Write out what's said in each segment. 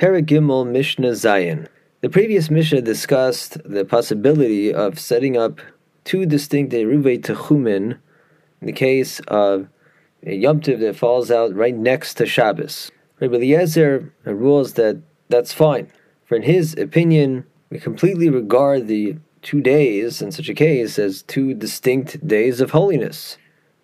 Perek Gimel Mishnah Zayin. The previous Mishnah discussed the possibility of setting up two distinct Eruvei Techumin in the case of a Yom Tov that falls out right next to Shabbos. Rabbi Eliezer rules that that's fine. For in his opinion, we completely regard the two days in such a case as two distinct days of holiness.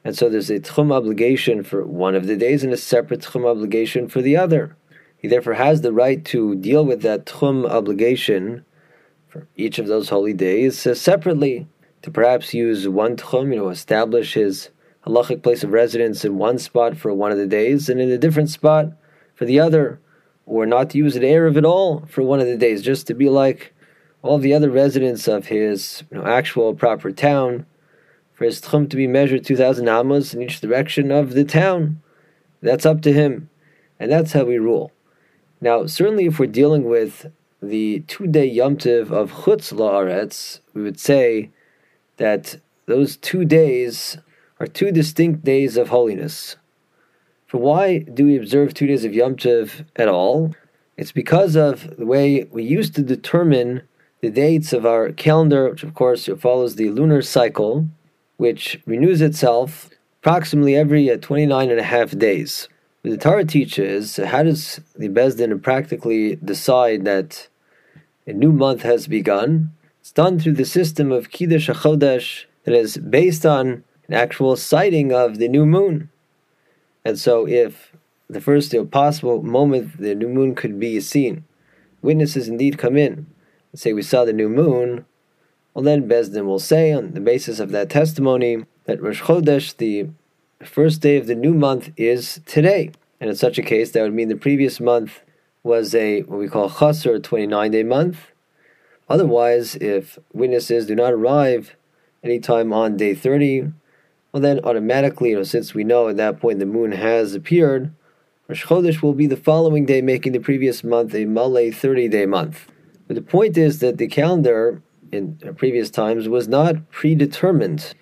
And so there's a tchum obligation for one of the days and a separate tchum obligation for the other. He therefore has the right to deal with that tchum obligation for each of those holy days uh, separately, to perhaps use one tchum, you know, establish his halachic place of residence in one spot for one of the days and in a different spot for the other, or not to use an eruv at all for one of the days, just to be like all the other residents of his you know, actual proper town, for his tchum to be measured 2,000 amos in each direction of the town. That's up to him. And that's how we rule. Now, certainly if we're dealing with the two-day Yom Tiv of Chutz La'aretz, we would say that those two days are two distinct days of holiness. For why do we observe two days of Yom Tiv at all? It's because of the way we used to determine the dates of our calendar, which of course follows the lunar cycle, which renews itself approximately every uh, 29 and a half days. The Torah teaches, how does the Beis Din practically decide that a new month has begun? It's done through the system of Kiddush HaChodesh that is based on an actual sighting of the new moon. And so if the first possible moment the new moon could be seen, witnesses indeed come in and say we saw the new moon, well then Beis Din will say on the basis of that testimony that Rosh Chodesh, the first day of the new month, is today. And in such a case, that would mean the previous month was a what we call chaser, 29 day month. Otherwise, if witnesses do not arrive anytime on day 30, well then automatically, you know, since we know at that point the moon has appeared, Rosh Chodesh will be the following day, making the previous month a malei 30 day month. But the point is that the calendar in previous times was not predetermined.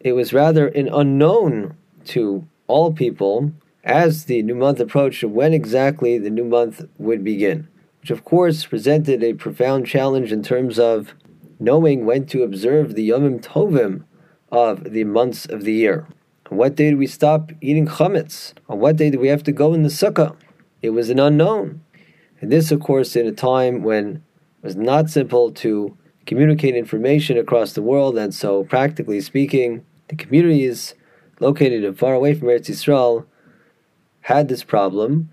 It was rather an unknown to all people as the new month approached when exactly the new month would begin, which of course presented a profound challenge in terms of knowing when to observe the Yomim Tovim of the months of the year. On what day do we stop eating chametz? On what day do we have to go in the sukkah? It was an unknown. And this, of course, in a time when it was not simple to communicate information across the world, and so practically speaking, the communities located far away from Eretz Yisrael had this problem,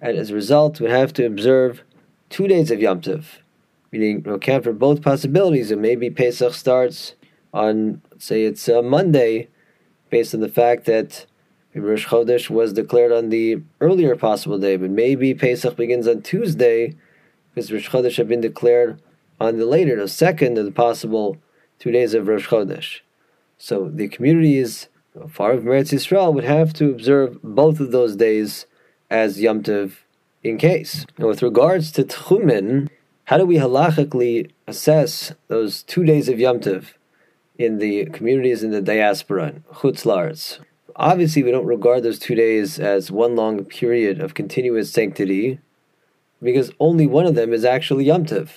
and as a result, would have to observe two days of Yom Tov, meaning you account for both possibilities. And maybe Pesach starts on, say, it's a Monday, based on the fact that Rosh Chodesh was declared on the earlier possible day, but maybe Pesach begins on Tuesday because Rosh Chodesh had been declared on the later, the second of the possible two days of Rosh Chodesh. So the far from Eretz Yisrael would have to observe both of those days as Yom Tov in case. Now, with regards to Techumin, how do we halachically assess those two days of Yom Tov in the communities in the diaspora, Chutz? Obviously, we don't regard those two days as one long period of continuous sanctity, because only one of them is actually Yom Tov.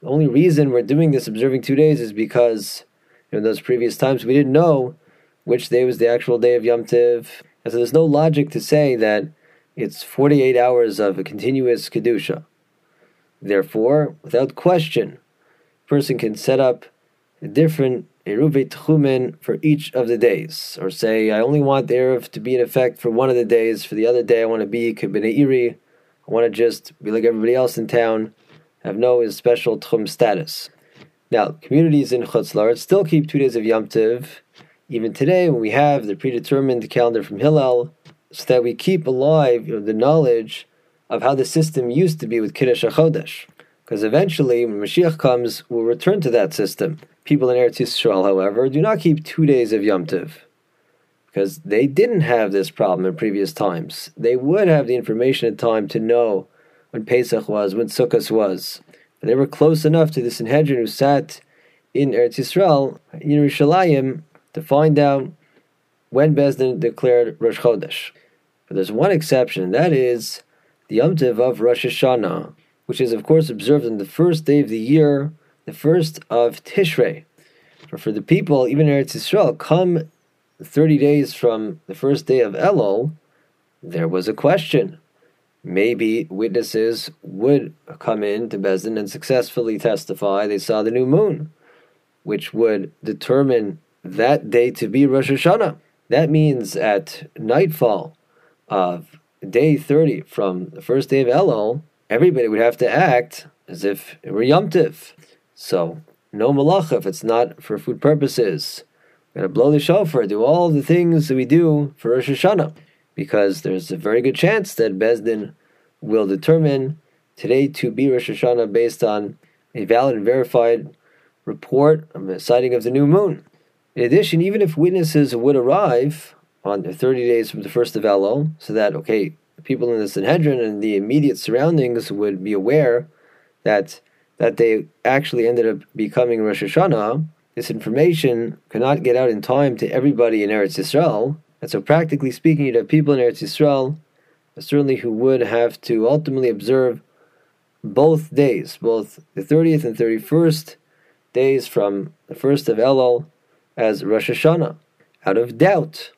The only reason we're doing this, observing two days, is because in those previous times we didn't know which day was the actual day of Yom Tov. And so there's no logic to say that it's 48 hours of a continuous Kedusha. Therefore, without question, a person can set up a different Eruvei Techumin for each of the days. Or say, I only want the Eruv to be in effect for one of the days, for the other day I want to be Kabinah Iri, I want to just be like everybody else in town, have no special tchum status. Now, communities in Chutz still keep two days of Yom Tiv, even today when we have the predetermined calendar from Hillel, so that we keep alive you know, the knowledge of how the system used to be with Kiddush HaChodesh. Because eventually, when Mashiach comes, we'll return to that system. People in Eretz Yisrael, however, do not keep two days of Yom Tiv because they didn't have this problem in previous times. They would have the information at time to know when Pesach was, when Sukkot was. And they were close enough to the Sanhedrin who sat in Eretz Yisrael, in Yerushalayim, to find out when Beis Din declared Rosh Chodesh. But there's one exception, and that is the Yom Tov of Rosh Hashanah, which is of course observed on the first day of the year, the first of Tishrei. For, for the people, even Eretz Yisrael, come 30 days from the first day of Elul, there was a question. Maybe witnesses would come in to Beis Din and successfully testify they saw the new moon, which would determine that day to be Rosh Hashanah. That means at nightfall of day 30 from the first day of Elul, everybody would have to act as if it were Yom Tiv. So, no malacha if it's not for food purposes. We're going to blow the shofar, do all the things that we do for Rosh Hashanah, because there's a very good chance that Beis Din will determine today to be Rosh Hashanah based on a valid and verified report of the sighting of the new moon. In addition, even if witnesses would arrive on 30 days from the first of Elul, so that, okay, people in the Sanhedrin and the immediate surroundings would be aware that that they actually ended up becoming Rosh Hashanah, this information cannot get out in time to everybody in Eretz Yisrael. And so, practically speaking, you'd have people in Eretz Yisrael, certainly who would have to ultimately observe both days, both the 30th and 31st days from the 1st of Elul as Rosh Hashanah, out of doubt.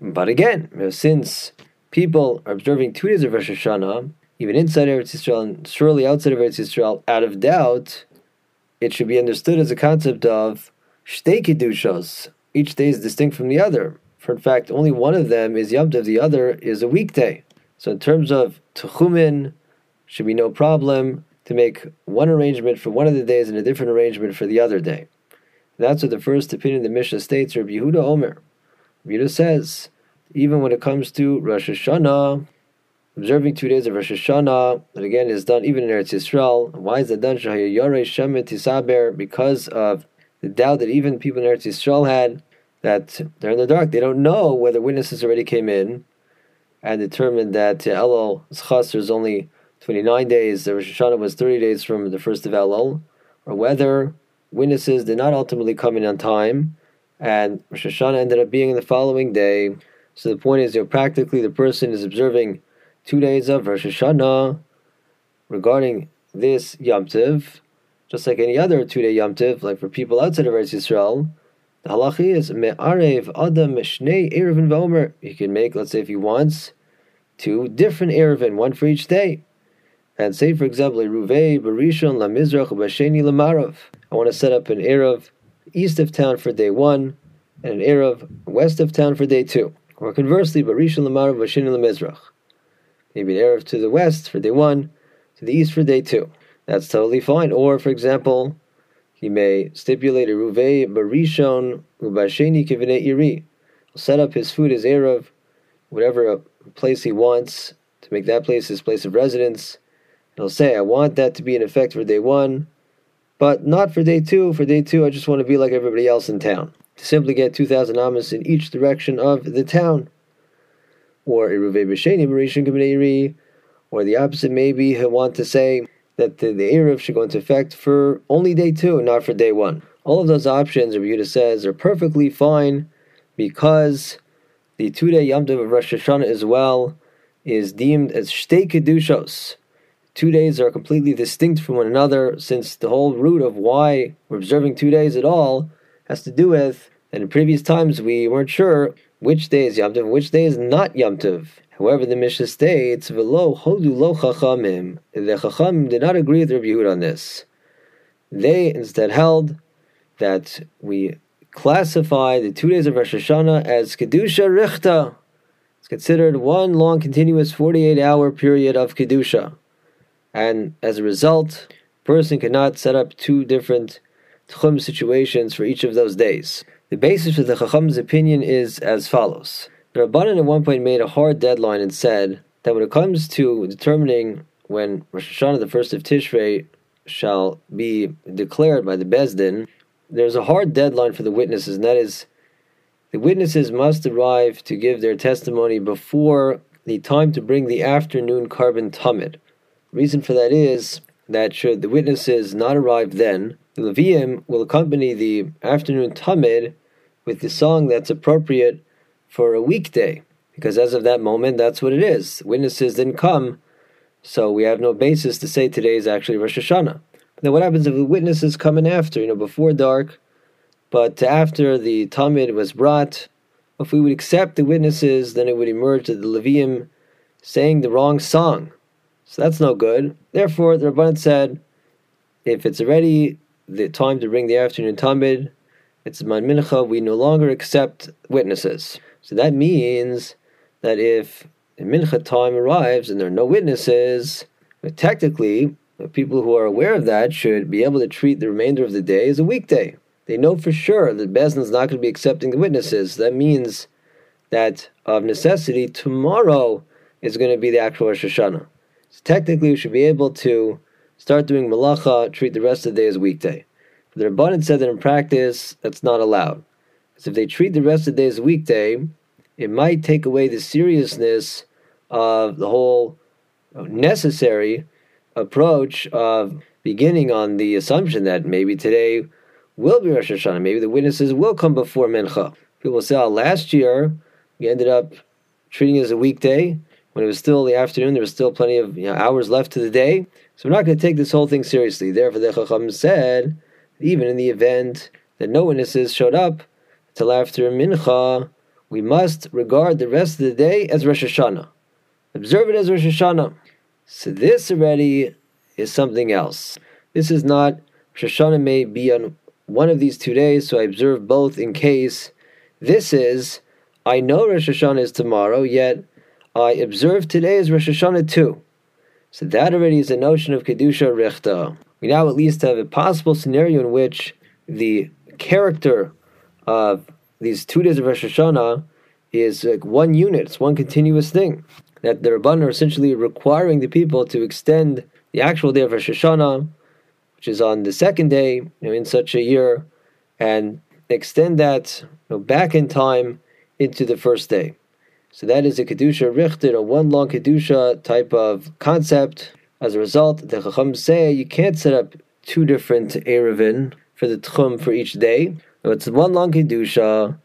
But again, since people are observing two days of Rosh Hashanah, even inside Eretz Yisrael and surely outside of Eretz Yisrael, out of doubt, it should be understood as a concept of Shtei Kedushos. Each day is distinct from the other. For in fact, only one of them is Yom Tov, the other is a weekday. So in terms of Techumin, should be no problem to make one arrangement for one of the days and a different arrangement for the other day. That's what the first opinion of the Mishnah states, Rabbi Yehuda Omer. Rabbi Yehuda says, even when it comes to Rosh Hashanah, observing two days of Rosh Hashanah, that again is done even in Eretz Yisrael. Why is that done? Because of the doubt that even people in Eretz Yisrael had that they're in the dark. They don't know whether witnesses already came in and determined that uh, Elul Chaser is only 29 days, the Rosh Hashanah was 30 days from the first of Elul, or whether witnesses did not ultimately come in on time and Rosh Hashanah ended up being the following day. So the point is, you know, practically the person is observing two days of Rosh Hashanah regarding this Yom Tiv, just like any other two day Yom Tiv, like for people outside of Eretz Yisrael, the halacha is me'arev adam shnei eruvin v'omer. You can make, let's say, if he wants, two different eruvin, one for each day. And say, for example, Ruvei barishon lamizrach b'sheni lamarav. I want to set up an eruv east of town for day one, and an eruv west of town for day two. Or conversely, barishon lamarav b'sheni lamizrach. Maybe an eruv to the west for day one, to the east for day two that's totally fine. Or, for example, he may stipulate a ruvei barishon ubasheni kivine iri. Set up his food as eruv, whatever place he wants to make that place his place of residence. And he'll say, I want that to be in effect for day one, but not for day two. For day two, I just want to be like everybody else in town. To simply get 2,000 amas in each direction of the town. Or basheni barishon. Or the opposite, maybe he'll want to say, that the, the should go into effect for only day two, not for day one. All of those options, Rabbi says, are perfectly fine because the two day Yom of Rosh Hashanah as well is deemed as Shtei Kedushos. Two days are completely distinct from one another, since the whole root of why we're observing two days at all has to do with that in previous times we weren't sure which day is Yom Tov and which day is not Yom Tov. However, the Mishnah states, "Velo hodu lo chachamim." The chachamim did not agree with Rabbi Yehuda on this. They instead held that we classify the two days of Rosh Hashanah as kedusha richta. It's considered one long, continuous, forty-eight hour period of kedusha, and as a result, person cannot set up two different tchum situations for each of those days. The basis for the chacham's opinion is as follows. The Rabbanan at one point made a hard deadline and said that when it comes to determining when Rosh Hashanah, the first of Tishrei, shall be declared by the Beis Din, there's a hard deadline for the witnesses, and that is the witnesses must arrive to give their testimony before the time to bring the afternoon korban tamid. Reason for that is that should the witnesses not arrive then, the Levi'im will accompany the afternoon tamid with the song that's appropriate for a weekday, because as of that moment, that's what it is. Witnesses didn't come So we have no basis to say today is actually Rosh Hashanah. Then what happens if the witnesses come in after, you know, before dark, but after the tamid was brought? If we would accept the witnesses, then it would emerge that the Levi'im sang the wrong song. So that's no good. Therefore, the Rabban said, if it's already the time to bring the afternoon tamid, it's Man Mincha, we no longer accept witnesses. So that means that if the Mincha time arrives and there are no witnesses, technically, people who are aware of that should be able to treat the remainder of the day as a weekday. They know for sure that Beis Din is not going to be accepting the witnesses. That means that of necessity, tomorrow is going to be the actual Rosh Hashanah. So technically, we should be able to start doing malacha, treat the rest of the day as weekday. But the Rabbanan said that in practice, that's not allowed. Because if they treat the rest of the day as weekday, it might take away the seriousness of the whole uh, necessary approach of beginning on the assumption that maybe today will be Rosh Hashanah, maybe the witnesses will come before Mincha. People say, oh, last year we ended up treating it as a weekday, when it was still the afternoon, there was still plenty of you know, hours left to the day. So we're not going to take this whole thing seriously. Therefore, the Chacham said, even in the event that no witnesses showed up till after Mincha, we must regard the rest of the day as Rosh Hashanah. Observe it as Rosh Hashanah. So this already is something else. This is not Rosh Hashanah may be on one of these two days, so I observe both in case. This is I know Rosh Hashanah is tomorrow, yet I observe today is Rosh Hashanah too. So that already is a notion of Kedusha Rechta. We now at least have a possible scenario in which the character of these two days of Rosh Hashanah is like one unit, it's one continuous thing. That the Rabban are essentially requiring the people to extend the actual day of Rosh Hashanah, which is on the second day you know, in such a year, and extend that you know, back in time into the first day. So that is a kedusha richted, a one long kedusha type of concept. As a result, the chacham say you can't set up two different eruvin for the tchum for each day. No, it's one long kedusha.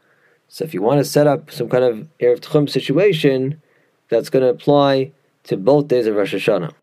So if you want to set up some kind of eruv tchum situation, that's going to apply to both days of Rosh Hashanah.